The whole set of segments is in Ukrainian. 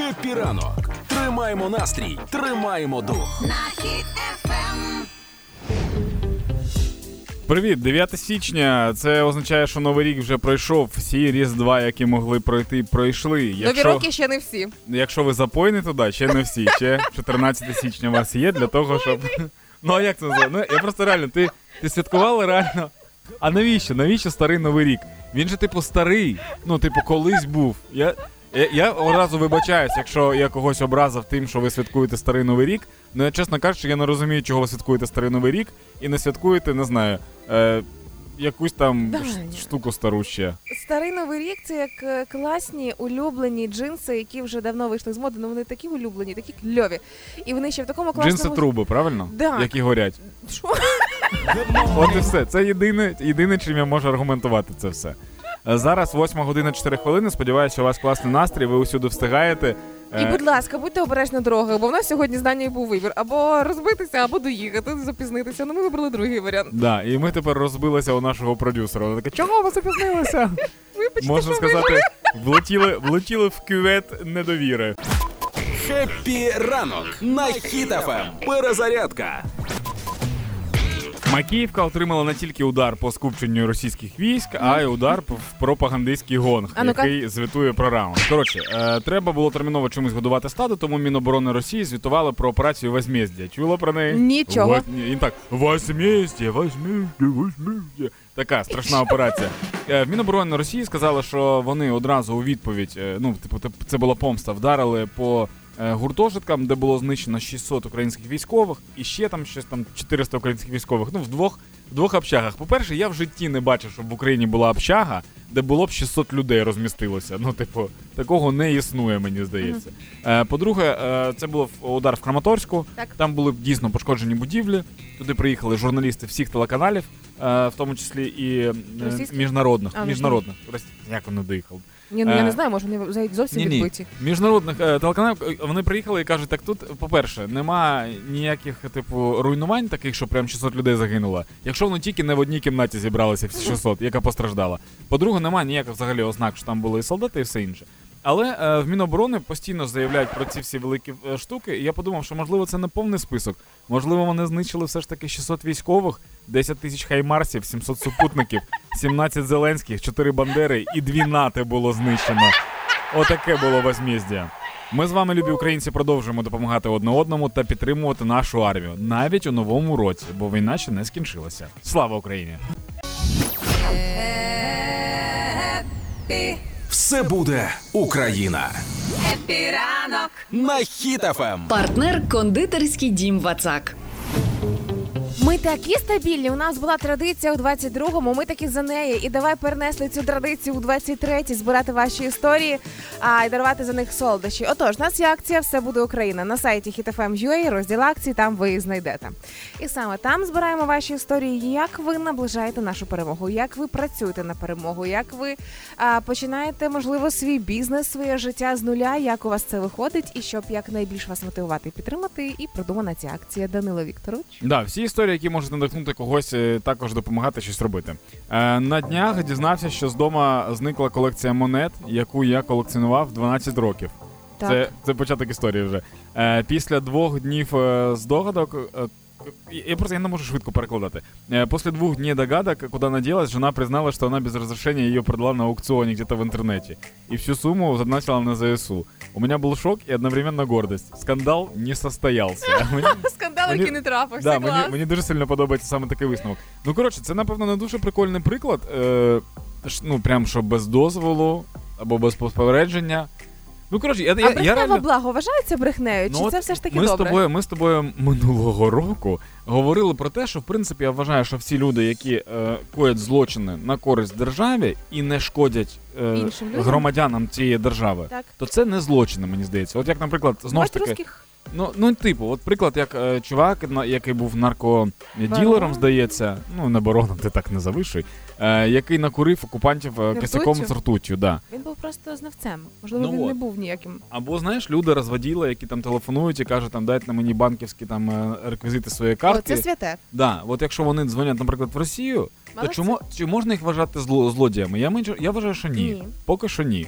Хеппі ранок. Тримаємо настрій, тримаємо дух. Нахід ефем. Привіт, 9 січня. Це означає, що новий рік вже пройшов. Всі різдва, які могли пройти, пройшли. Нові роки ще не всі. якщо ви запойні туди, ще не всі. Ще 14 січня у вас є для того, щоб. Ну а як це називає? Ну я просто реально, ти, ти святкувала реально. А навіщо? Навіщо старий новий рік? Він же, типу, старий. Ну, типу, колись був. Я, я, я одразу вибачаюсь, якщо я когось образив тим, що ви святкуєте старий новий рік. Ну я чесно кажучи, я не розумію, чого ви святкуєте старий новий рік і не святкуєте, не знаю, е, якусь там ш- штуку стару ще. Старий новий рік це як е, класні улюблені джинси, які вже давно вийшли з моди. Ну вони такі улюблені, такі кльові. І вони ще в такому класному... Джинси труби, правильно? Да. Які горять. Що? От і все. Це єдине, єдине, чим я можу аргументувати це все. Е, Зараз 8 година 4 хвилини. Сподіваюся, у вас класний настрій, ви усюди встигаєте. І, Е, будь ласка, будьте обережні на дорогах, бо в нас сьогодні з Данією був вибір. Або розбитися, або доїхати, запізнитися. Ну ми вибрали другий варіант. Да, і ми тепер розбилися у нашого продюсера. Вона така, чого ви запізнилися? Вибачте, Можна що сказати, влетіли, влетіли в кювет недовіри. Хеппі ранок на Хіт-ФМ. Перезарядка. Макіївка отримала не тільки удар по скупченню російських військ, а й удар в пропагандистський гонг, А який звітує про раунд. Коротше, е, треба було терміново чимось годувати стадо, тому Міноборони Росії звітували про операцію Возмездие. Чула про неї? Нічого. Вот, ні, і так, Возмездие, Возмездие, Возмездие. Така страшна операція. Е, В Міноборони Росії сказали, що вони одразу у відповідь, е, ну, типу, тип- це була помста, вдарили по гуртожиткам, де було знищено 600 українських військових, і ще там щось там 400 українських військових. Ну, в двох, в двох общагах. По-перше, я в житті не бачив, щоб в Україні була общага, де було б 600 людей розмістилося. Ну, типу, такого не існує, мені здається. Е, По-друге, е, це був удар в Краматорську. Так. Там були дійсно пошкоджені будівлі. Туди приїхали журналісти всіх телеканалів, е, в тому числі і Російських? міжнародних. А, міжнародних. Як вони доїхали? Ні, ну я не знаю, може вони зовсім ні-ні. відбиті. Міжнародних телеканалів вони приїхали і кажуть, так тут, по-перше, нема ніяких типу руйнувань, таких, що прям 600 людей загинуло. Якщо воно тільки не в одній кімнаті зібралися всі 600, яка постраждала. По-друге, немає ніяких взагалі ознак, що там були і солдати, і все інше. Але е, в Міноборони постійно заявляють про ці всі великі е, штуки, і я подумав, що можливо це не повний список. Можливо, вони знищили все ж таки 600 військових, 10 тисяч хаймарсів, 700 супутників, 17 зеленських, 4 бандери і 2 нати було знищено. Отаке було возмездие. Ми з вами, любі українці, продовжуємо допомагати одне одному та підтримувати нашу армію навіть у новому році, бо війна ще не скінчилася. Слава Україні! Хеппі. Все буде Україна. Хеппі ранок. На Хіт-ФМ. Партнер кондитерський дім Вацак. Ми такі стабільні. У нас була традиція у 22-му. Ми такі за неї. І давай перенесли цю традицію у 23-й, збирати ваші історії а, і дарувати за них солодощі. Отож, у нас є акція Все буде Україна на сайті HitFM.ua, розділ акцій, там ви знайдете. І саме там збираємо ваші історії, як ви наближаєте нашу перемогу, як ви працюєте на перемогу, як ви а, починаєте, можливо, свій бізнес, своє життя з нуля, як у вас це виходить, і щоб якнайбільш вас мотивувати підтримати. І продумана ця акція Данило Вікторович. Да, всі історії, які можуть надихнути когось, е, також допомагати щось робити. Е, на днях дізнався, що з дома зникла колекція монет, яку я колекціонував 12 років. Так. Це, це початок історії вже. Е, після двох днів здогадок. Е, я- просто я не можу швидко перекладати. Э, После двух дней догадок, куда она делась, жена признала, что она без разрешения ее продала на аукционе где-то в интернете. И всю сумму задонатила на ЗСУ. У меня был шок и одновременно гордость. Скандал не состоялся. Мені- Скандал, який не трапився. Да, клас. мені, мені дуже сильно подобається саме такий висновок. Ну, коротше, це, напевно, не дуже прикольний приклад. Е, ну, прям що без дозволу або без попередження. Ну, коротше, я, А я, я реально... благо вважається брехнею? Ну, Чи от це все ж таки ми добре? З тобою, ми з тобою минулого року говорили про те, що в принципі я вважаю, що всі люди, які е, коять злочини на користь державі і не шкодять е, громадянам цієї держави, Так. то це не злочини, мені здається. От як, наприклад, знову ж таки, русських Ну, ну, типу, от приклад, як е, чувак, на, який був наркоділером, здається, ну не бароном, ти так не завишуй, який накурив окупантів е, кисяком з ртуттю, да. Він був просто знавцем. Можливо, Ну він не був ніяким. Або знаєш, люди розводіли, які там телефонують і кажуть, там дайте мені банківські там е, реквізити своєї О, це святе. Да, от якщо вони дзвонять, наприклад, в Росію, то чому чи можна їх вважати зло, злодіями? Я менше я вважаю, що ні. Ні. Поки що ні.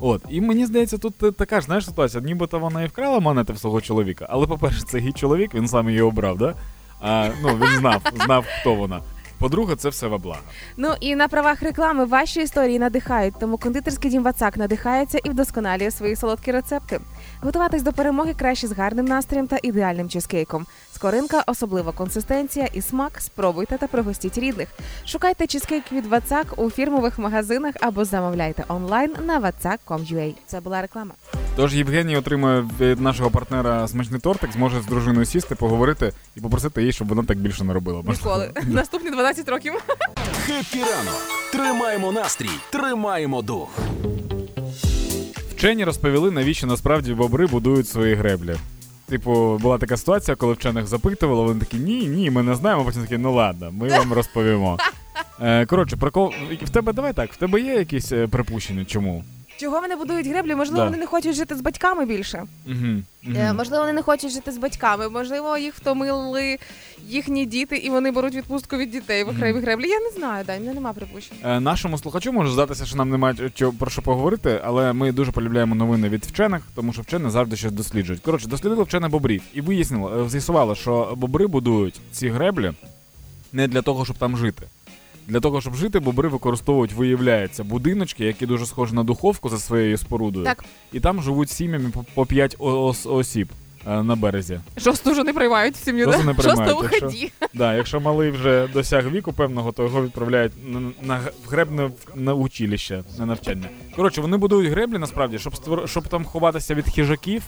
От, і мені здається, тут е, така ж знаєш ситуація, нібито вона і вкрала монети в свого чоловіка, але, по-перше, це її чоловік, він сам її обрав, да? А, ну, він знав, знав, хто вона. По-друге, це все во благо. Ну і на правах реклами ваші історії надихають, тому кондитерський дім Вацак надихається і вдосконалює свої солодкі рецепти. Готуватись до перемоги краще з гарним настроєм та ідеальним чизкейком. Скоринка, особлива консистенція і смак. Спробуйте та пригостіть рідних. Шукайте чизкейк від Вацак у фірмових магазинах або замовляйте онлайн на vatsak.com.ua. Це була реклама. Тож Євгеній отримує від нашого партнера смачний тортик, зможе з дружиною сісти, поговорити і попросити її, щоб вона так більше не робила. Ніколи наступні 12 років. Хеппі ранок! Тримаємо настрій, тримаємо дух. Вчені розповіли, навіщо насправді бобри будують свої греблі. Типу, була така ситуація, коли вчених запитували, вони такі, ні, ні, ми не знаємо. Потім такі, ну ладно, ми вам розповімо. Е, коротше, прикол. В тебе давай так, в тебе є якісь е, припущення, чому? Чого вони будують греблі? Можливо, Да. вони не хочуть жити з батьками більше. Угу, Е, Можливо, вони не хочуть жити з батьками. Можливо, їх втомили їхні діти, і вони беруть відпустку від дітей в окремі греблі. Я не знаю, Дань, мене нема припущень. Е, Нашому слухачу може здатися, що нам немає чого про що поговорити, але ми дуже полюбляємо новини від вчених, тому що вчені завжди щось досліджують. Коротше, дослідили вчене бобрів і вияснило, е, з'ясувало, що бобри будують ці греблі не для того, щоб там жити. Для того, щоб жити, бобри використовують, виявляється, будиночки, які дуже схожі на духовку за своєю спорудою. Так. І там живуть сім'ями по- по 5 осіб е, на березі. Шосту вже не приймають в сім'ю, Шосту да? не приймають, Шосту якщо-. Да, якщо малий вже досяг віку певного, то його відправляють на, на г- в гребне в- на училище, на навчання. Коротше, вони будують греблі насправді, щоб створ... щоб там ховатися від хижаків,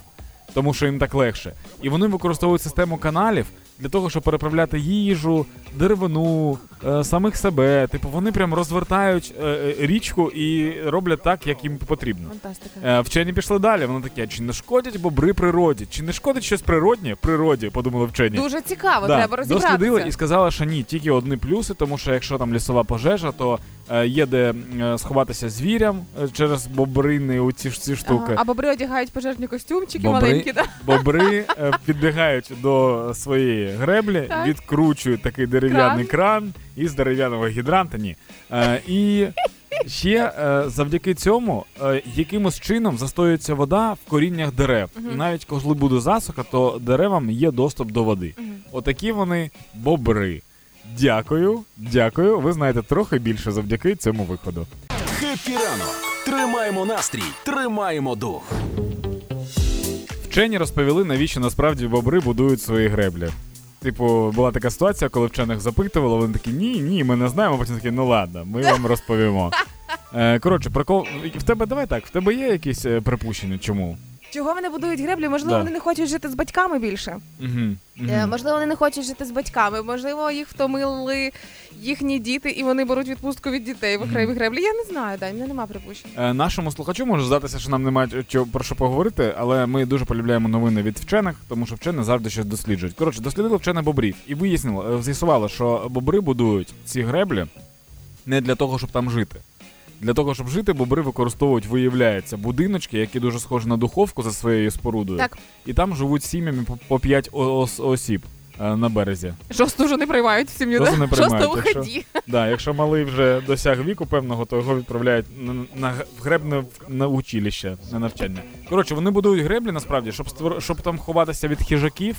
тому що їм так легше. І вони використовують систему каналів для того, щоб переправляти їжу, деревину, е, самих себе. Типу, вони прям розвертають е, е, річку і роблять так, як їм потрібно. Фантастика. Е, Вчені пішли далі. Вони такі, чи не шкодять бобри природі? Чи не шкодить щось природнє природі? Подумали вчені. Дуже цікаво, Да, треба розібратися. дослідили і сказали, що ні, тільки одні плюси, тому що якщо там лісова пожежа, то є де сховатися звірям через бобрини у ці, ж- ці штуки. Ага, а бобри одягають пожежні костюмчики Бобри- маленькі, да? Бобри підбігають до своєї греблі, Так. відкручують такий дерев'яний кран, із дерев'яного гідранта. Ні. Е, і ще е, завдяки цьому е, якимось чином застоюється вода в коріннях дерев. І навіть коли буде засуха, то деревам є доступ до води. Отакі вони бобри. Дякую, дякую. Ви знаєте трохи більше завдяки цьому виходу. Хеппі ранок! Тримаємо настрій, тримаємо дух. Вчені розповіли, навіщо насправді бобри будують свої греблі. Типу, була така ситуація, коли вчених запитували, вони такі, ні, ні, ми не знаємо. Потім такі, ну ладно, ми вам розповімо. Е, коротше, прикол. В тебе давай так, в тебе є якісь е, припущення, чому? Чого вони будують греблі? Можливо, Да. вони не хочуть жити з батьками більше. Угу, Е, Можливо, вони не хочуть жити з батьками. Можливо, їх втомили їхні діти, і вони беруть відпустку від дітей в окремі греблі. Я не знаю, Дань, мене нема припущень. Е, Нашому слухачу може здатися, що нам немає чого про що поговорити, але ми дуже полюбляємо новини від вчених, тому що вчені завжди щось досліджують. Коротше, дослідили вчене бобрів і вияснило, е, з'ясувало, що бобри будують ці греблі не для того, щоб там жити. Для того, щоб жити, бобри використовують, виявляється, будиночки, які дуже схожі на духовку за своєю спорудою. Так. І там живуть сім'ями по- по 5 осіб е, на березі. Шосту вже не приймають в сім'ю, Шосту да? не приймають, Шосту якщо- уході. Да, якщо малий вже досяг віку певного, то його відправляють на, на гребне на училище, на навчання. Коротше, вони будують греблі насправді, щоб створ... щоб там ховатися від хижаків,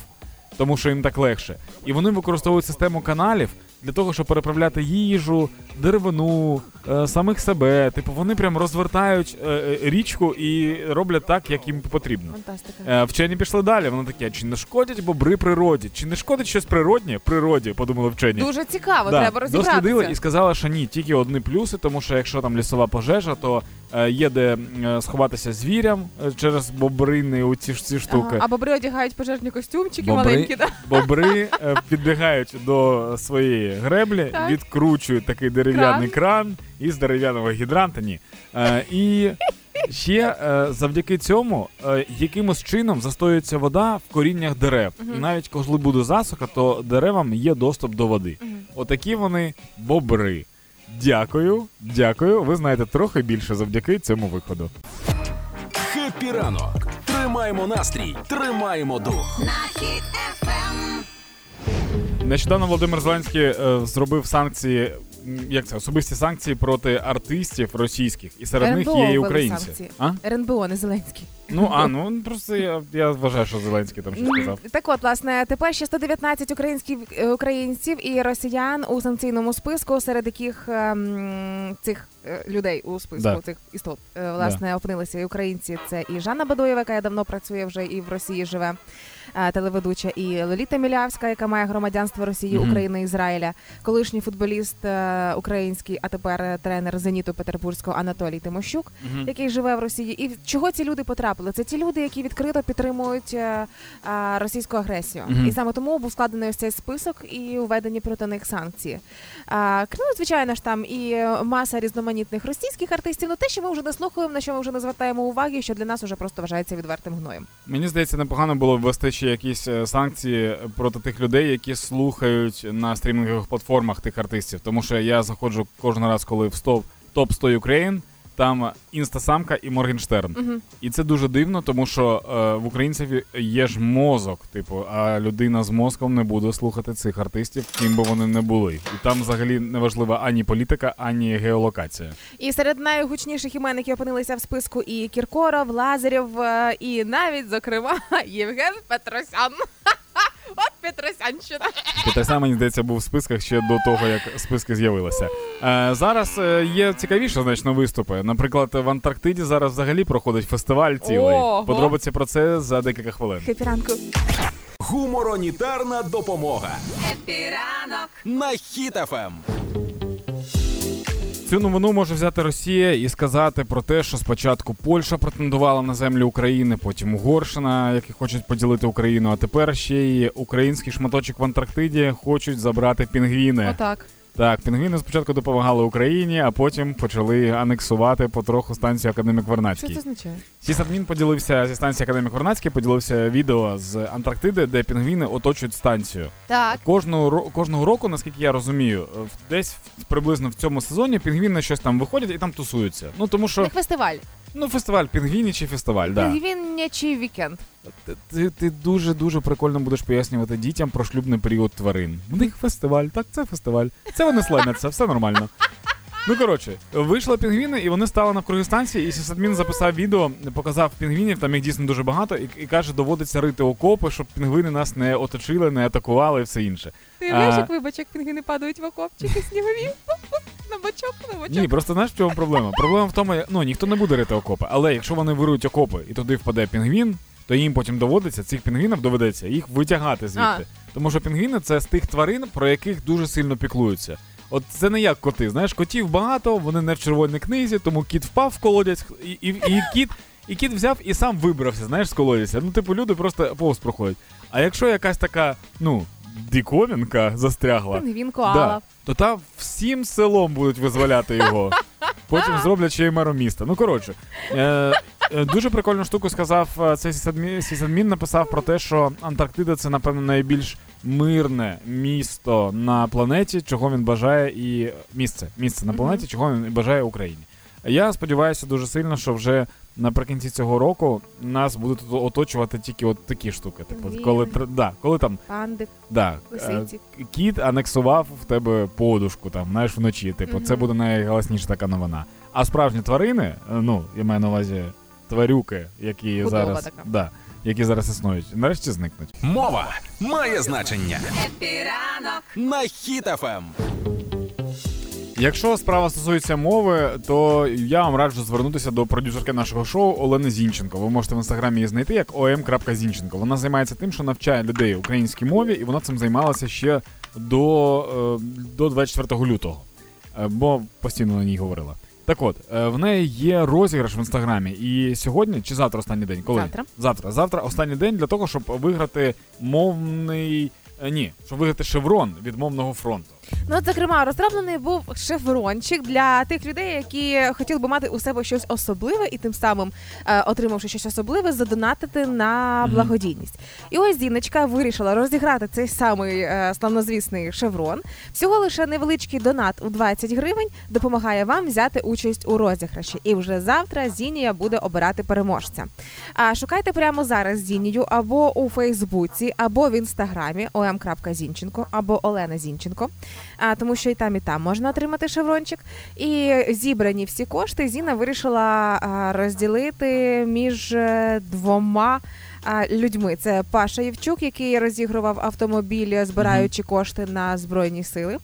тому що їм так легше. І вони використовують систему каналів для того, щоб переправляти їжу, деревину, е, самих себе. Типу, вони прям розвертають е, е, річку і роблять так, як їм потрібно. Фантастика. Е, Вчені пішли далі. Вони такі, чи не шкодять бобри природі? Чи не шкодить щось природнє природі? Подумали вчені. Дуже цікаво, Да, треба розібратися. Дослідили і сказали, що ні, тільки одні плюси, тому що якщо там лісова пожежа, то є де е, сховатися звірям е, через бобрини у ці, ж- ці штуки. А бобри одягають пожежні костюмчики Бобри- маленькі, да? Бобри е, підбігають до своєї греблі, Так. відкручують такий дерев'яний кран, із дерев'яного гідранта. Ні. Е, і ще е, завдяки цьому е, якимось чином застоюється вода в коріннях дерев. І навіть коли буде засуха, то деревам є доступ до води. Отакі вони бобри. Дякую, дякую. Ви знаєте трохи більше завдяки цьому виходу. Хеппі ранок! Тримаємо настрій, тримаємо дух. на. Нещодавно Володимир Зеленський е, зробив санкції як це особисті санкції проти артистів російських, і серед них є і українці. А? РНБО, не Зеленський. Ну а ну просто я, я вважаю, що Зеленський там щось сказав. Так от, власне, тепер ще 119 українських е, українців і росіян у санкційному списку, серед яких ем, цих е, людей у списку Да. цих істот е, власне опинилися і українці. Це і Жанна Бадоєва, яка давно працює вже і в Росії живе. Телеведуча і Лоліта Мілявська, яка має громадянство Росії, Мгм. України, Ізраїля, колишній футболіст український, а тепер тренер Зеніту Петербурзького Анатолій Тимощук, Мгм. який живе в Росії. І чого ці люди потрапили? Це ті люди, які відкрито підтримують е, а, російську агресію. Мгм. І саме тому був складений ось цей список і введені проти них санкції. А, ну, звичайно ж, там і е, маса різноманітних російських артистів. Ну те, що ми вже не слухаємо, на що ми вже не звертаємо уваги, що для нас вже просто вважається відвертим гноєм. Мені здається, непогано було б ввести ще якісь е, санкції проти тих людей, які слухають на стрімінгових платформах тих артистів. Тому що я заходжу кожен раз, коли в стоп топ 100 Ukraine, там інстасамка і Моргенштерн. Мгм. І це дуже дивно, тому що е, в українців є ж мозок, типу, а людина з мозком не буде слухати цих артистів, ким би вони не були. І там взагалі не важлива ані політика, ані геолокація. І серед найгучніших імен, які опинилися в списку, і Кіркоров, Лазарєв, е, і навіть, зокрема, Євген Петросян. От Петросянщина. Петросян, мені здається, був в списках ще до того, як списки з'явилися. Е, зараз е, є цікавіше значно виступи. Наприклад, в Антарктиді зараз взагалі проходить фестиваль цілий. Ого. Подробиці про це за декілька хвилин. Хепіранку. Гуморонітарна допомога Епіранок. на Ем. Цю новину може взяти Росія і сказати про те, що спочатку Польща претендувала на землю України, потім Угорщина, які хочуть поділити Україну. А тепер ще й український шматочок в Антарктиді хочуть забрати пінгвіни. Отак. Так, пінгвіни спочатку допомагали Україні, а потім почали анексувати потроху станцію Академік Що Вернацький. це означає? Сісадмін поділився зі станції Академік Вернацький, поділився відео з Антарктиди, де пінгвіни оточують станцію. Так. Кожного кожного року, наскільки я розумію, десь приблизно в цьому сезоні пінгвіни щось там виходять і там тусуються. Ну тому що Як фестиваль. Ну фестиваль пінгвінічий фестиваль, да. Пінгвіннячий вікенд. Ти, ти, дуже дуже прикольно будеш пояснювати дітям про шлюбний період тварин. У них фестиваль, так це фестиваль. Це вони слаймяться, все нормально. Ну коротше, вийшли пінгвіни, і вони стали навкруги станції, і сісадмін записав відео, показав пінгвінів, там їх дійсно дуже багато, і, і каже, доводиться рити окопи, щоб пінгвини нас не оточили, не атакували і все інше. Ти А. як вибач, як пінгвіни падають в окопчики снігові? На бочок, на бочок. Ні, просто знаєш, в чому проблема? Проблема в тому, ну ніхто не буде рити окопи, але якщо вони вирують окопи і туди впаде пінгвін, то їм потім доводиться, цих пінгвінів доведеться їх витягати звідти. Тому що пінгвіни це з тих тварин, про яких дуже сильно піклуються. От це не як коти. Знаєш, котів багато, вони не в червоній книзі, тому кіт впав в колодязь, і, і, і кіт. І кіт взяв і сам вибрався, знаєш, з колодязя. Ну, типу, люди просто повз проходять. А якщо якась така, ну, диковінка застрягла, Пінгвін Да. То там всім селом будуть визволяти його. Потім зроблять ще й мером міста. Ну коротше, е, е, дуже прикольну штуку сказав е, цей сісадмін, сісадмін написав про те, що Антарктида це, напевно, найбільш мирне місто на планеті, чого він бажає, і місце, місце на планеті, чого він бажає Україні. Я сподіваюся дуже сильно, що вже наприкінці цього року нас будуть оточувати тільки от такі штуки. Типу, коли, да, коли там Панди, Да. лисиці. Е, Кіт анексував в тебе подушку, там, знаєш, вночі. Типу, це буде найголосніша така новина. А справжні тварини, е, ну, я маю на увазі тварюки, які Худоба зараз. така. Да, які зараз існують, нарешті зникнуть. Мова має значення Епіранок. на Ем. Якщо справа стосується мови, то я вам раджу звернутися до продюсерки нашого шоу Олени Зінченко. Ви можете в інстаграмі її знайти як om.зінченко. Вона займається тим, що навчає людей українській мові, і вона цим займалася ще до, е, до 24 лютого, Е, бо постійно на ній говорила. Так от, е, в неї є розіграш в інстаграмі, і сьогодні чи завтра останній день? Коли? Завтра. Завтра. Завтра останній день для того, щоб виграти мовний. Ні, щоб виграти шеврон від мовного фронту. Ну, от, зокрема, розроблений був шеврончик для тих людей, які хотіли би мати у себе щось особливе і тим самим, е, отримавши щось особливе, задонатити на благодійність. І ось Зіночка вирішила розіграти цей самий е, славнозвісний шеврон. Всього лише невеличкий донат у 20 гривень допомагає вам взяти участь у розіграші. І вже завтра Зінія буде обирати переможця. А шукайте прямо зараз Зінію або у Фейсбуці, або в інстаграмі om.зінченко, або Олена Зінченко. А, тому що і там, і там можна отримати шеврончик. І зібрані всі кошти Зіна вирішила розділити між е, двома. Людьми це Паша Євчук, який розігрував автомобіль, збираючи кошти на збройні сили.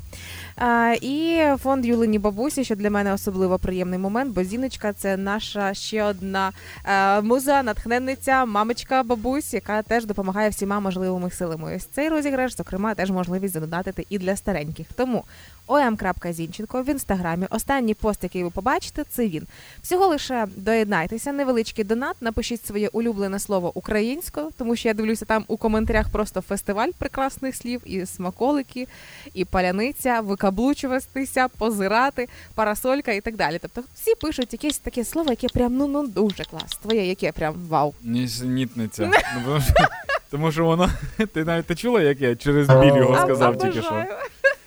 А, і фонд Юлині бабусі, що для мене особливо приємний момент, бо Зіночка це наша ще одна е, муза, натхненниця, мамочка бабусь, яка теж допомагає всіма можливими силами. Ось цей розіграш, зокрема, теж можливість задонатити і для стареньких. Тому om.зінченко в інстаграмі. Останній пост, який ви побачите, це він. Всього лише доєднайтеся, невеличкий донат, напишіть своє улюблене слово українською, тому що я дивлюся там у коментарях просто фестиваль прекрасних слів, і смаколики, і паляниця, викаблучуватися, позирати, парасолька і так далі. Тобто всі пишуть якесь таке слово, яке прям ну ну дуже клас. Твоє яке прям вау. Нісенітниця. Ну, тому що- воно. Ти навіть ти чула, як я через біль його сказав тільки що.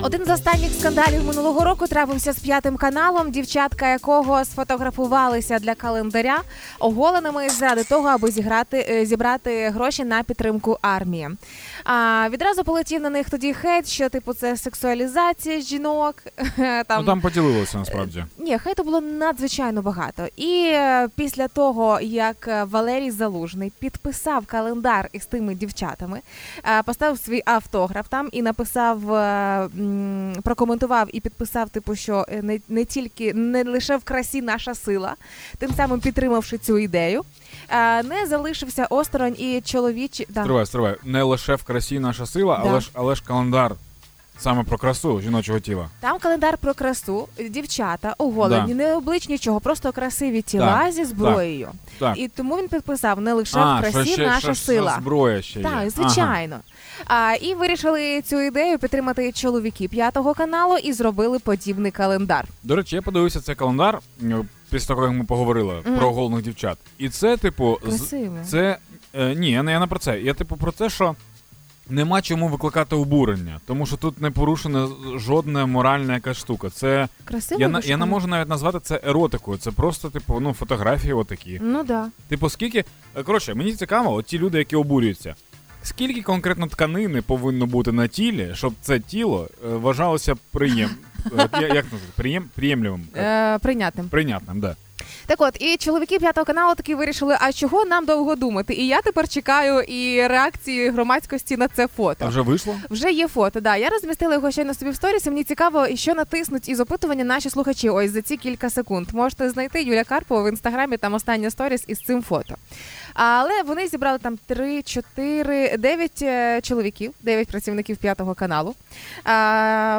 Один з останніх скандалів минулого року трапився з п'ятим каналом, дівчатка якого сфотографувалися для календаря оголеними заради того, аби зіграти е, зібрати гроші на підтримку армії. А відразу полетів на них тоді хейт, що типу це сексуалізація жінок. Там Ну там поділилося насправді. ні, хейту було надзвичайно багато. І е, після того, як е, Валерій Залужний підписав календар із тими дівчатами, е, поставив свій автограф там і написав, е, прокоментував і підписав, типу, що е, не, не тільки не лише в красі наша сила, тим самим підтримавши цю ідею. е, Не залишився осторонь і чоловічі да. Стривай, стривай. Не лише в красі наша сила, Да. але ж але ж календар саме про красу жіночого тіла. Там календар про красу, дівчата оголені, не облич нічого, просто красиві тіла Так, зі зброєю. Так. І тому він підписав не лише а, в красі ще, наша що, сила. Що зброя ще є. Так, звичайно. А, і вирішили цю ідею підтримати чоловіки п'ятого каналу і зробили подібний календар. До речі, я подивився цей календар е, після того, як ми поговорили Мгм. про голних дівчат. І це, типу, Красиво. це е, ні, я не про це. Я типу про те, що нема чому викликати обурення, тому що тут не порушена жодна моральна якась штука. Це Красиво. я, на- я не можу навіть назвати це еротикою. Це просто, типу, ну, фотографії отакі. Ну да. Типу, скільки. е, Коротше, мені цікаво, от ті люди, які обурюються. Скільки конкретно тканини повинно бути на тілі, щоб це тіло е, вважалося приєм... як назвати? Приєм... приємливим? Е, прийнятним. Прийнятним, да. Так от, і чоловіки п'ятого каналу таки вирішили, а чого нам довго думати? І я тепер чекаю і реакції громадськості на це фото. А вже вийшло? Вже є фото, да. Я розмістила його щойно собі в сторіс. і Мені цікаво, і що натиснуть із опитування наші слухачі. Ось за ці кілька секунд. Можете знайти Юля Карпова в інстаграмі. Там остання сторіс із цим фото. Але вони зібрали там 3, 4, 9 е, чоловіків, 9 працівників п'ятого каналу.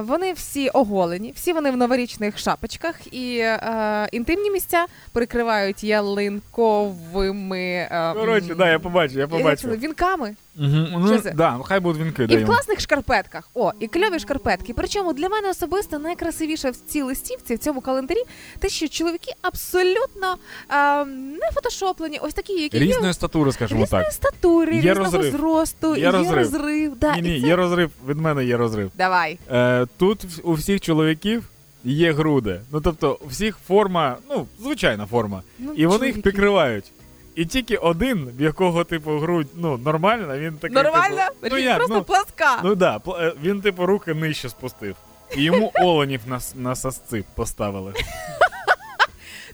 Вони всі оголені, всі вони в новорічних шапочках, і е, інтимні місця прикривають ялинковими е, Коротше, да, я побачив, я це, вінками. Угу. Ну, да, хай будуть вінки, І дай в йому. класних шкарпетках. О, і кльові шкарпетки. Причому для мене особисто найкрасивіше в цій листівці, в цьому календарі, те, що чоловіки абсолютно е, не фотошоплені, ось такі, які є Різної статури, скажімо різної так. статури, Є різного розрив. зросту, Є є розрив. розрив. Да, ні, ні, це... є розрив. Від мене є розрив. Давай. Е, тут у всіх чоловіків є груди. Ну тобто, у всіх форма, ну, звичайна форма. Ну, І вони чоловіки. їх прикривають. І тільки один, в якого, типу, грудь, ну, нормальна, він такий. Нормально? Типу, ну, Він як, просто ну, пласка. ну да, пл- е, він, типу, руки нижче спустив. І йому оленів на, на сосці поставили.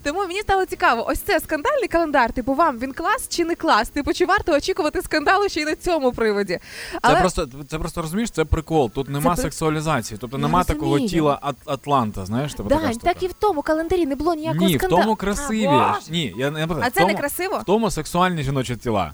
Тому мені стало цікаво, ось це скандальний календар. Типу, вам він клас чи не клас? Типу, чи варто очікувати скандалу ще й на цьому приводі? Це просто це просто розумієш, це прикол. Тут нема при- сексуалізації, тобто Я нема такого розумію. тіла Ат- Атланта, знаєш, типу така Дань, штука. так і в тому календарі не було ніякого Ні, в тому красиві. А, Ні, я не А в це тому, не красиво? в тому сексуальні жіночі тіла.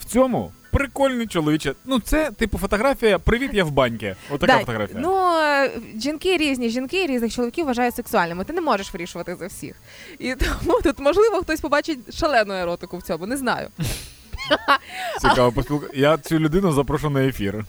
В цьому прикольні чоловіче. Ну, це типу фотографія Привіт, я в баньки. Отака Да, фотографія. Ну, е, жінки різні, жінки різних чоловіків вважають сексуальними. Ти не можеш вирішувати за всіх. І тому тут, можливо, хтось побачить шалену еротику в цьому, не знаю. Цікаво поспілку. Я цю людину запрошу на ефір.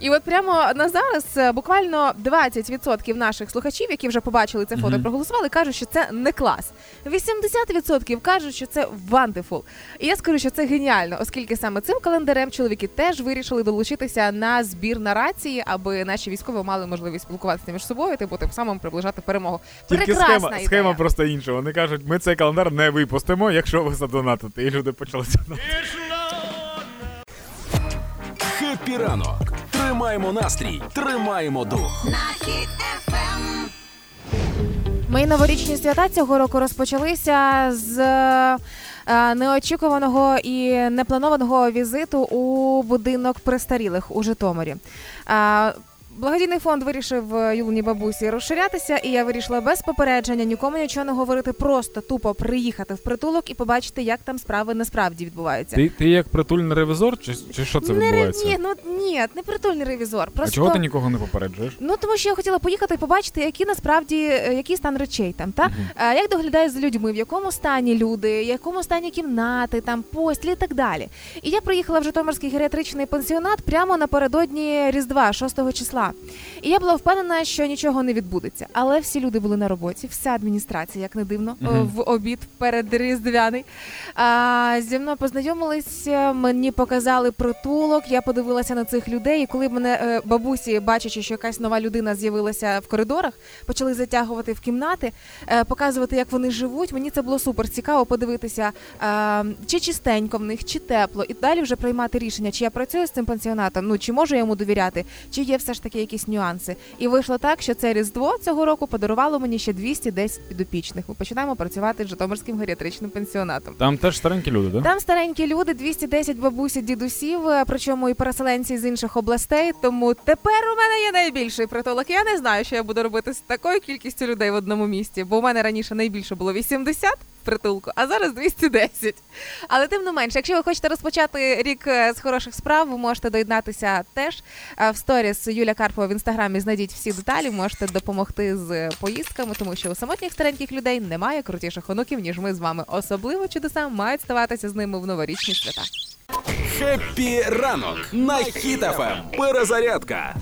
І от прямо на зараз е, буквально 20% наших слухачів, які вже побачили це фото, проголосували, кажуть, що це не клас. 80% кажуть, що це wonderful. І я скажу, що це геніально, оскільки саме цим календарем чоловіки теж вирішили долучитися на збір на рації, аби наші військові мали можливість спілкуватися між собою, типу тим самим приближати перемогу. Тільки Прекрасна схема, ідея. схема просто інша. Вони кажуть, ми цей календар не випустимо, якщо ви задонатите. І люди почали задонатити. Хеппі ранок. Тримаємо настрій, тримаємо дух. на хід ефем. Мої новорічні свята цього року розпочалися з е, неочікуваного і непланованого візиту у будинок престарілих у Житомирі. Благодійний фонд вирішив е, бабусі розширятися, і я вирішила без попередження нікому нічого не говорити, просто тупо приїхати в притулок і побачити, як там справи насправді відбуваються. Ти, ти як притульний ревізор, чи, чи що це не, відбувається? ні, ну ні, не притульний ревізор. А Просто чого ти нікого не попереджуєш? Ну тому що я хотіла поїхати і побачити, які насправді е, який стан речей там, та Е, як доглядають за людьми, в якому стані люди, в якому стані кімнати, там постілі і так далі. І я приїхала в Житомирський геріатричний пансіонат прямо напередодні Різдва, 6 числа. І я була впевнена, що нічого не відбудеться. Але всі люди були на роботі, вся адміністрація, як не дивно, е, в обід перед Різдвяний. А, зі мною познайомились, мені показали притулок. Я подивилася на цих людей. І коли мене е, бабусі, бачачи, що якась нова людина з'явилася в коридорах, почали затягувати в кімнати, е, показувати, як вони живуть. Мені це було супер цікаво подивитися, чи чистенько в них, чи тепло, і далі вже приймати рішення, чи я працюю з цим пансіонатом, ну чи можу я йому довіряти, чи є все ж таки якісь нюанси. І вийшло так, що це різдво цього року подарувало мені ще 210 підопічних. Ми починаємо працювати з Житомирським геріатричним пансіонатом. Там теж старенькі люди, так? Там старенькі люди, 210 бабусі, дідусів, е, причому і переселенці з інших областей. Тому тепер у мене є найбільший притулок. Я не знаю, що я буду робити з такою кількістю людей в одному місті, бо у мене раніше найбільше було 80 в притулку, а зараз 210. Але тим не менше, якщо ви хочете розпочати рік е, з хороших справ, ви можете доєднатися теж Е, в сторіс Юля Карпова в інстаграмі. Знайдіть всі деталі, можете допомогти з поїздками, тому що у самотніх стареньких людей немає крутіших онуків, ніж ми з вами. Особливо чудеса мають ставатися з ними в новорічні свята. Хеппі ранок на Хіт-ФМ. Перезарядка.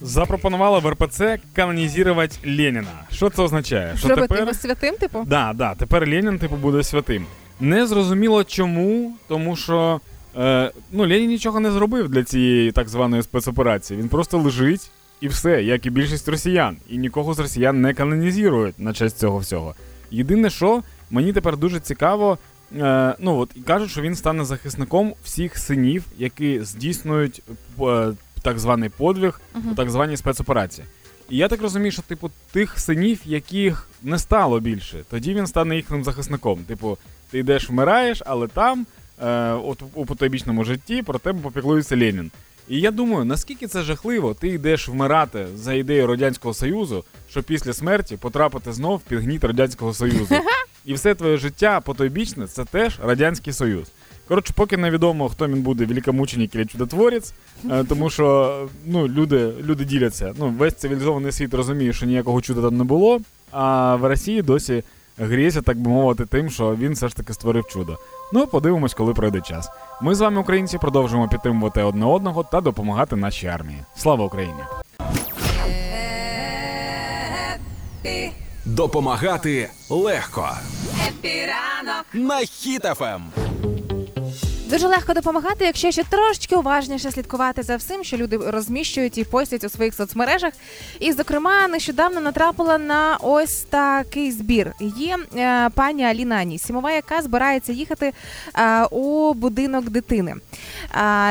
Запропонували в РПЦ канонізувати Леніна. Що це означає? Що Зробити тепер його святим, типу? Да, да, тепер Ленін, типу, буде святим. Не зрозуміло чому, тому що е, ну, Ленін нічого не зробив для цієї так званої спецоперації. Він просто лежить і все, як і більшість росіян. І нікого з росіян не канонізують на честь цього всього. Єдине, що мені тепер дуже цікаво, е, ну от і кажуть, що він стане захисником всіх синів, які здійснюють е, так званий подвиг у так званій спецоперації. І я так розумію, що типу тих синів, яких не стало більше, тоді він стане їхнім захисником. Типу, ти йдеш, вмираєш, але там, е, от у потойбічному житті, про тебе попіклується Ленін. І я думаю, наскільки це жахливо, ти йдеш вмирати за ідею Радянського Союзу, щоб після смерті потрапити знов під гніт Радянського Союзу. І все твоє життя потойбічне це теж Радянський Союз. Коротше, поки невідомо, хто він буде, великомученик чи чудотворець, е, тому що ну, люди, люди діляться. Ну, весь цивілізований світ розуміє, що ніякого чуда там не було, а в Росії досі гріється, так би мовити, тим, що він все ж таки створив чудо. Ну, подивимось, коли пройде час. Ми з вами, українці, продовжуємо підтримувати одне одного та допомагати нашій армії. Слава Україні! Хеппі, Допомагати легко. Хеппі ранок. На Хіт-ФМ. Дуже легко допомагати, якщо ще трошечки уважніше слідкувати за всім, що люди розміщують і постять у своїх соцмережах. І, зокрема, нещодавно натрапила на ось такий збір. Є е, пані Аліна Анісімова, яка збирається їхати е, у будинок дитини.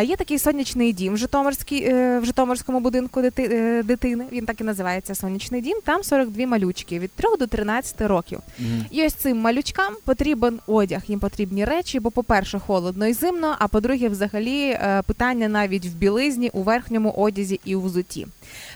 Є такий сонячний дім в, Житомирській, е, в Житомирському будинку дити, е, дитини. Він так і називається Сонячний дім. Там 42 малючки від 3 до 13 років. І ось цим малючкам потрібен одяг, їм потрібні речі, бо, по-перше, холодно і зимно, а по-друге, взагалі, е, питання навіть в білизні, у верхньому одязі і у взуті.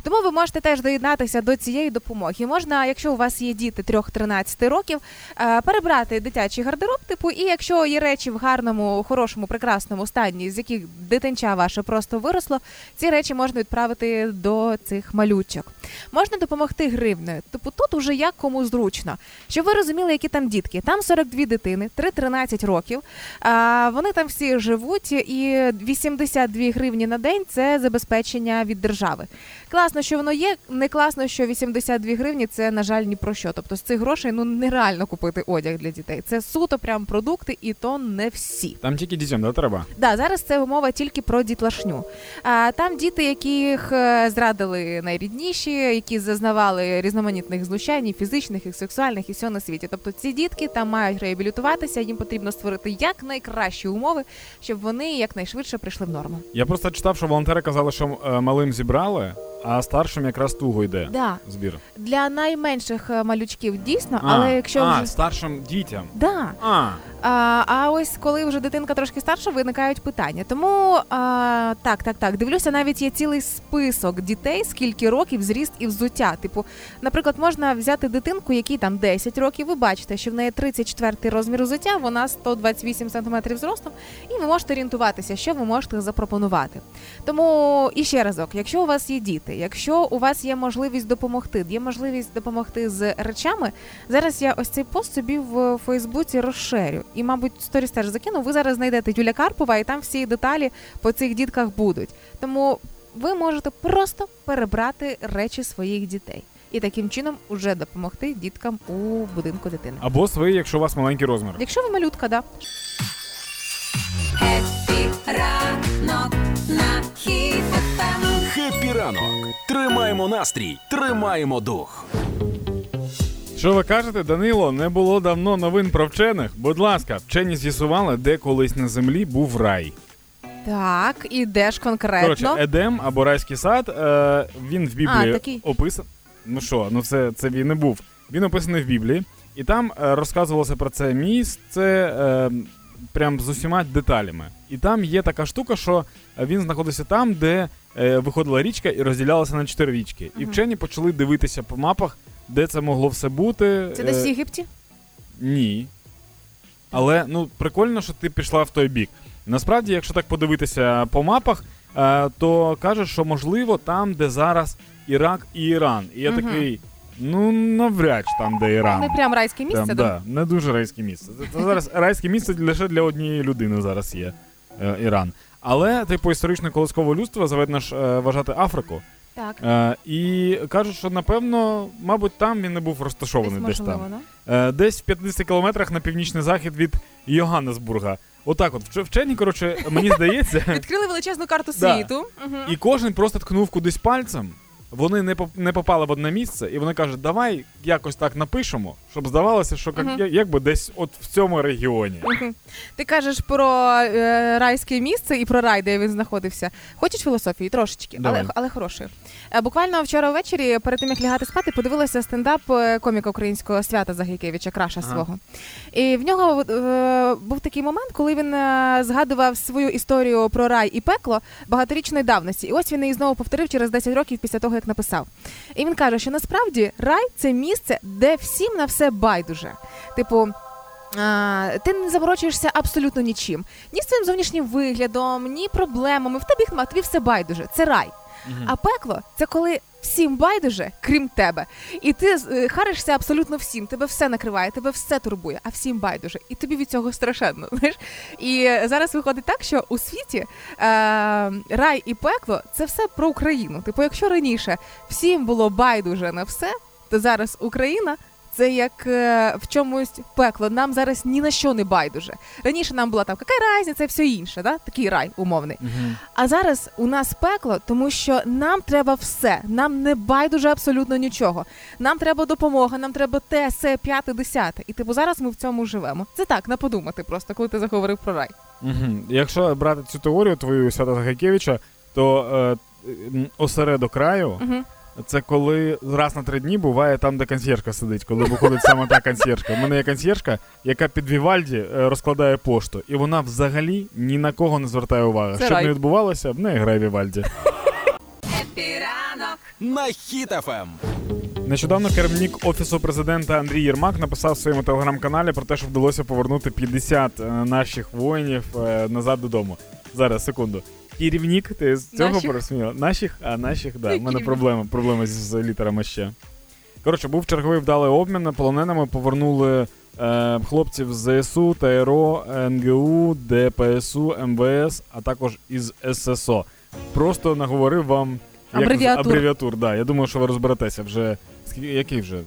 Тому ви можете теж доєднатися до цієї допомоги. Можна, якщо у вас є діти 3-13 років, е, перебрати дитячий гардероб, типу, і якщо є речі в гарному, хорошому, прекрасному стані, з яких дитинча ваше просто виросло, ці речі можна відправити до цих малючок. Можна допомогти гривнею. Типу, тут уже як кому зручно. Щоб ви розуміли, які там дітки. Там 42 дитини, 3-13 років. А, вони там всі живуть, і 82 гривні на день це забезпечення від держави. Класно, що воно є. Не класно, що 82 гривні це на жаль ні про що. Тобто з цих грошей ну нереально купити одяг для дітей. Це суто прям продукти, і то не всі. Там тільки дітям, да, треба? Да, зараз це мова тільки про дітлашню. А там діти, яких е, зрадили найрідніші, які зазнавали різноманітних знущань, і фізичних, і сексуальних, і всього на світі. Тобто ці дітки там мають реабілітуватися, їм потрібно створити якнайкращі умови, щоб вони якнайшвидше прийшли в норму. Я просто читав, що волонтери казали, що е, малим зібрали, а старшим якраз туго йде Да. збір. Для найменших е, малючків дійсно, А, але якщо а, вже старшим дітям. да. А, А, а ось коли вже дитинка трошки старша, виникають питання. Тому а, так, так, так. Дивлюся, навіть є цілий список дітей, скільки років зріст і взуття. Типу, наприклад, можна взяти дитинку, якій там 10 років. Ви бачите, що в неї 34 розмір взуття, вона 128 см зростом, і ви можете орієнтуватися, що ви можете запропонувати. Тому і ще разок, якщо у вас є діти, якщо у вас є можливість допомогти, є можливість допомогти з речами. Зараз я ось цей пост собі в Фейсбуці розширю. І, мабуть, сторіс теж закину. Ви зараз знайдете Юля Карпова, і там всі деталі по цих дітках будуть. Тому ви можете просто перебрати речі своїх дітей і таким чином уже допомогти діткам у будинку дитини. або свої, якщо у вас маленький розмір. Якщо ви малютка, да. Ранок. Тримаємо настрій, тримаємо дух. Що ви кажете, Данило? Не було давно новин про вчених. Будь ласка, вчені з'ясували, де колись на землі був рай. Так, і де ж конкретно? Коротше, Едем або райський сад, е, він в Біблії А, такий. описаний. Ну що, ну це, це він і був. Він описаний в Біблії, і там е, розказувалося про це місце е, прям з усіма деталями. І там є така штука, що він знаходився там, де е, виходила річка і розділялася на чотири річки. І вчені почали дивитися по мапах, де це могло все бути. Це десь в Е, Єгипті? ні. Але ну прикольно, що ти пішла в той бік. Насправді, якщо так подивитися по мапах, е, то кажуть, що можливо там, де зараз Ірак і Іран. І я Мгм. такий, ну навряд чи там, де Іран. Не прям райське місце, Там, да? не дуже райське місце. Це, зараз райське місце лише для однієї людини зараз є е, Іран. Але, типу, історичне колоскове людство заведено ж е, вважати Африку. Так. Е, і кажуть, що напевно, мабуть, там він не був розташований Десь десь, можливо, там. Е, десь в 50 кілометрах на північний захід від Йоганнесбурга. Отак, от Вч- вчені, коротше, мені здається, Відкрили величезну карту Да. світу. І кожен просто ткнув кудись пальцем. Вони не поп- не попали в одне місце, і вони кажуть, давай якось так напишемо, щоб здавалося, що я- якби десь от в цьому регіоні. Мгм. Ти кажеш про е, райське місце і про рай, де він знаходився. Хочеш філософії? Трошечки, але, Давай. але хорошої. Е, буквально вчора ввечері, перед тим як лягати спати, подивилася стендап е, коміка українського свята Загайкевича, краша Ага. свого. І в нього е, був такий момент, коли він е, згадував свою історію про рай і пекло багаторічної давності. І ось він її знову повторив через 10 років після того, як написав. І він каже, що насправді рай це місце, де всім на все байдуже. Типу. А, ти не заморочуєшся абсолютно нічим. Ні своїм зовнішнім виглядом, ні проблемами. В тебе їх тобі все байдуже. Це рай. А пекло це коли всім байдуже, крім тебе. І ти е, харишся абсолютно всім. Тебе все накриває, тебе все турбує, а всім байдуже. І тобі від цього страшенно. Знаєш? І зараз виходить так, що у світі е, рай і пекло це все про Україну. Типу, якщо раніше всім було байдуже на все, то зараз Україна. Це як е, в чомусь пекло. Нам зараз ні на що не байдуже. Раніше нам була там яка різниця, і все інше, да? такий рай умовний. Мгм. А зараз у нас пекло, тому що нам треба все. Нам не байдуже абсолютно нічого. Нам треба допомога, нам треба те, се, п'яте, десяте. І типу зараз ми в цьому живемо. Це так, на подумати просто, коли ти заговорив про рай. Мгм. Якщо брати цю теорію твою Свята Загайкевича, то е, осередок краю Угу. Це коли раз на три дні буває там, де консьєржка сидить, коли виходить саме та консьєржка. У мене є консьєржка, яка під Вівальді е, розкладає пошту, і вона взагалі ні на кого не звертає уваги. Це Що рай. не відбувалося, в неї грає Вівальді. Хеппі. На ем. Хіт-ФМ. Нещодавно керівник офісу президента Андрій Єрмак написав в своєму телеграм-каналі про те, що вдалося повернути 50 е, наших воїнів е, назад додому. Зараз, секунду. Керівник, ти з цього Наших? порозуміла? Наших, а наших, да. У мене Керівник. проблема, проблема з, з літерами ще. Коротше, був черговий вдалий обмін. Полоненими повернули е, хлопців з ЗСУ, ТРО, НГУ, ДПСУ, МВС, а також із ССО. Просто наговорив вам Як Абревіатур. Абревіатур, да. Я думаю, що ви розберетеся вже. Скільки, який вже? Е,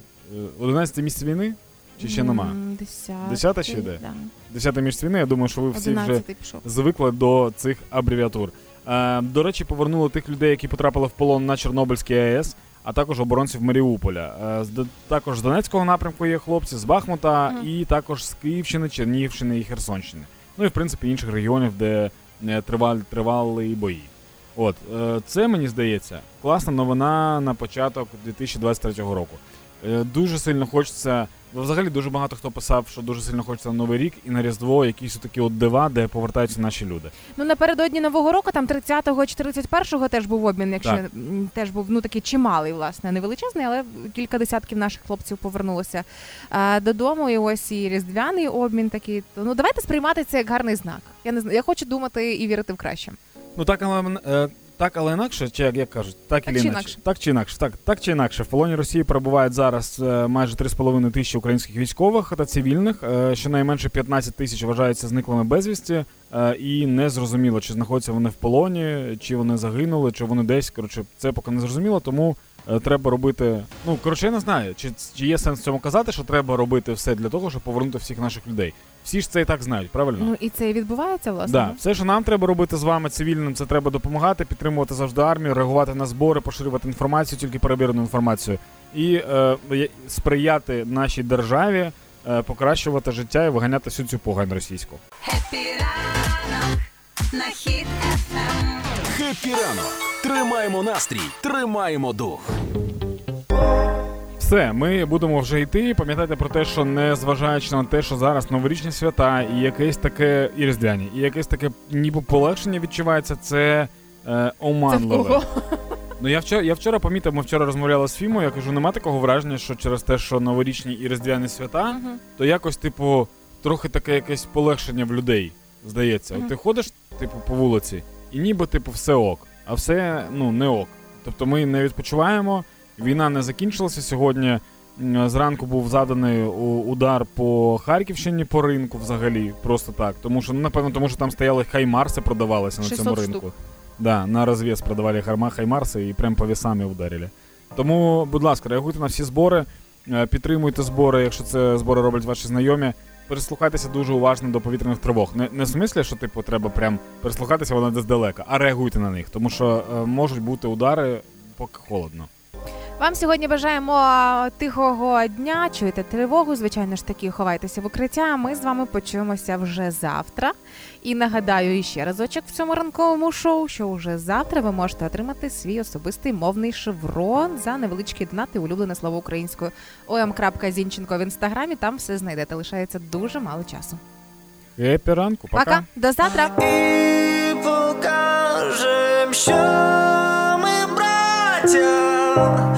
11 місяць війни? Чи ще нема? М, Десятий. Десята ще йде? Да. 10 місяць війни, я думаю, що ви всі вже Одинадцятий пішов. звикли до цих абревіатур. Е, до речі, повернули тих людей, які потрапили в полон на Чорнобильській АЕС, а також оборонців Маріуполя. Е, також з Донецького напрямку є хлопці, з Бахмута, Мгм. і також з Київщини, Чернігівщини і Херсонщини. Ну і в принципі інших регіонів, де е, тривали, тривали бої. От це мені здається класна новина на початок 2023 року. Дуже сильно хочеться. Взагалі дуже багато хто писав, що дуже сильно хочеться на Новий рік і на Різдво якісь такі от дива, де повертаються наші люди. Ну напередодні нового року, там 30-го чи 31-го теж був обмін, якщо Так. теж був ну такий чималий, власне, не величезний, але кілька десятків наших хлопців повернулося а, додому. І ось і різдвяний обмін такий. То, Ну давайте сприймати це як гарний знак. Я не знаю. Я хочу думати і вірити в краще. Ну так, але е, так, але інакше, чи як, як кажуть, так, Так чи інакше. інакше. Так чи інакше, так, так чи інакше. В полоні Росії перебувають зараз е, майже 3,5 тисячі українських військових та цивільних. Е, щонайменше 15 тисяч вважаються зниклими безвісті, е, і не зрозуміло, чи знаходяться вони в полоні, чи вони загинули, чи вони десь. Коротше, це поки не зрозуміло, тому. Е, Треба робити. Ну коротше, я не знаю, чи, чи є сенс в цьому казати, що треба робити все для того, щоб повернути всіх наших людей. Всі ж це і так знають, правильно? Ну і це і відбувається, власне. Да, все, що нам треба робити з вами цивільним, це треба допомагати, підтримувати завжди армію, реагувати на збори, поширювати інформацію, тільки перевірену інформацію, і е, сприяти нашій державі, е, покращувати життя і виганяти всю цю погань російську. Епі ранок на хід. Ранок! Тримаємо настрій, тримаємо дух. Все, ми будемо вже йти. Пам'ятайте про те, що не зважаючи на те, що зараз новорічні свята і якесь таке і різдвяні, і якесь таке ніби полегшення відчувається, це е, оманливе. кого? Ну я вчора, я вчора помітив, ми вчора розмовляли з Фімою, я кажу, нема такого враження, що через те, що новорічні і різдвяні свята, Мгм. то якось, типу, трохи таке якесь полегшення в людей, здається. Мгм. От ти ходиш, типу, по вулиці, і ніби, типу, все ок, а все ну, не ок. Тобто ми не відпочиваємо, війна не закінчилася сьогодні. Зранку був заданий удар по Харківщині по ринку взагалі, просто так. Тому що, ну, напевно, тому що там стояли хаймарси, продавалися на 600 цьому штук. ринку. Да, на розвес продавали харма хаймарси і прям по весами ударили. Тому, будь ласка, реагуйте на всі збори, е, підтримуйте збори, якщо це збори роблять ваші знайомі. Прислухайтеся дуже уважно до повітряних тривог. Не, не в смислі, що типу треба прям прислухатися, вона десь далека, а реагуйте на них, тому що е, можуть бути удари, поки холодно. Вам сьогодні бажаємо тихого дня. Чуєте тривогу. Звичайно ж таки, ховайтеся в укриття. Ми з вами почуємося вже завтра. І нагадаю іще разочок в цьому ранковому шоу, що вже завтра ви можете отримати свій особистий мовний шеврон за невеличкі донати улюблене слово українською om.zinchenko в інстаграмі. Там все знайдете. Лишається дуже мало часу. Епі ранку, пока. Пока, до завтра. І покажем, що ми браття.